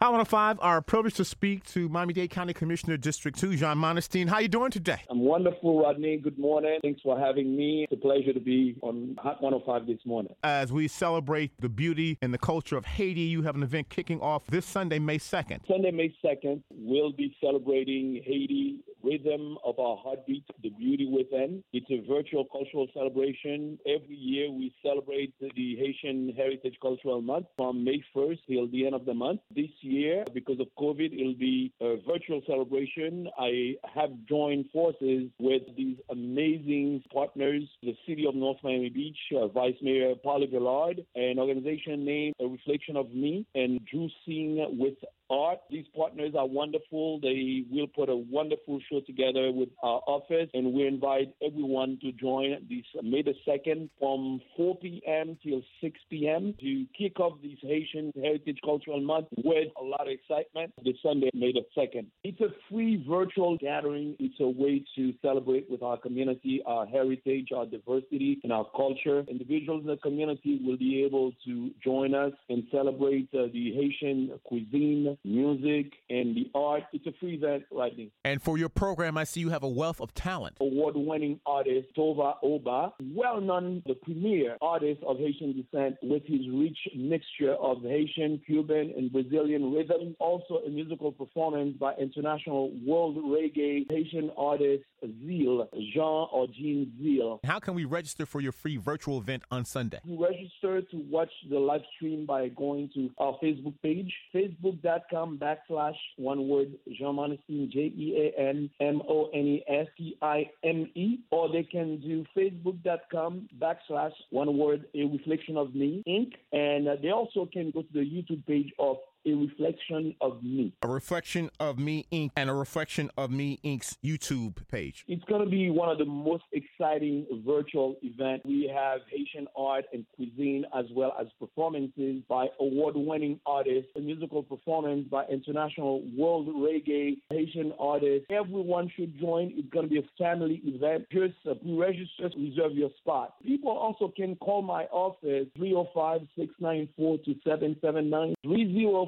Hot 105, our privilege to speak to Miami-Dade County Commissioner District 2, Jean Monestime. How are you doing today? I'm wonderful, Rodney. Good morning. Thanks for having me. It's a pleasure to be on Hot 105 this morning. As we celebrate the beauty and the culture of Haiti, you have an event kicking off this Sunday, May 2nd. Sunday, May 2nd, we'll be celebrating Haiti Rhythm of Our Heartbeat, the beauty within. It's a virtual cultural celebration. Every year we celebrate the Haitian Heritage Cultural Month from May 1st till the end of the month. This year, because of COVID, it'll be a virtual celebration. I have joined forces with these amazing partners, the City of North Miami Beach, uh, Vice Mayor Polly Villard, an organization named A Reflection of Me, and Drew Singh with art. These partners are wonderful. They will put a wonderful show together with our office, and we invite everyone to join this May the 2nd from 4 p.m. till 6 p.m. to kick off this Haitian Heritage Cultural Month with a lot of excitement this Sunday, May the 2nd. It's a free virtual gathering. It's a way to celebrate with our community, our heritage, our diversity, and our culture. Individuals in the community will be able to join us and celebrate uh, the Haitian cuisine, music, and the art. It's a free event, Rodney. And for your program, I see you have a wealth of talent. Award-winning artist Tova Oba, well-known, the premier artist of Haitian descent with his rich mixture of Haitian, Cuban, and Brazilian rhythm. Also a musical performance by international world reggae Haitian artist Zeal, Jean or Jean Zeal. How can we register for your free virtual event on Sunday? You register to watch the live stream by going to our Facebook page, facebook.com backslash one word Jean Monestime, J E A N M O N E S T I M E, or they can do facebook.com backslash one word a reflection of me Inc. And uh, they also can go to the YouTube page of a reflection of me. A reflection of me Inc. and a reflection of me Inc.'s YouTube page. It's going to be one of the most exciting virtual events. We have Haitian art and cuisine as well as performances by award-winning artists, a musical performance by international world reggae Haitian artists. Everyone should join. It's going to be a family event. Just uh, register, reserve your spot. People also can call my office 305 694 2779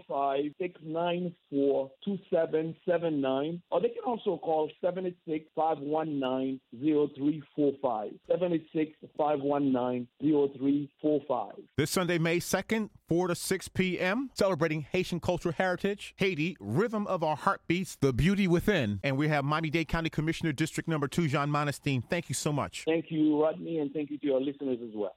305 694 2779, or they can also call 76 519 0345. 76 519 0345. This Sunday, May 2nd, 4 to 6 p.m., celebrating Haitian cultural heritage, Haiti, Rhythm of Our Heartbeats, The Beauty Within. And we have Miami Dade County Commissioner District Number 2, Jean Monestime. Thank you so much. Thank you, Rodney, and thank you to your listeners as well.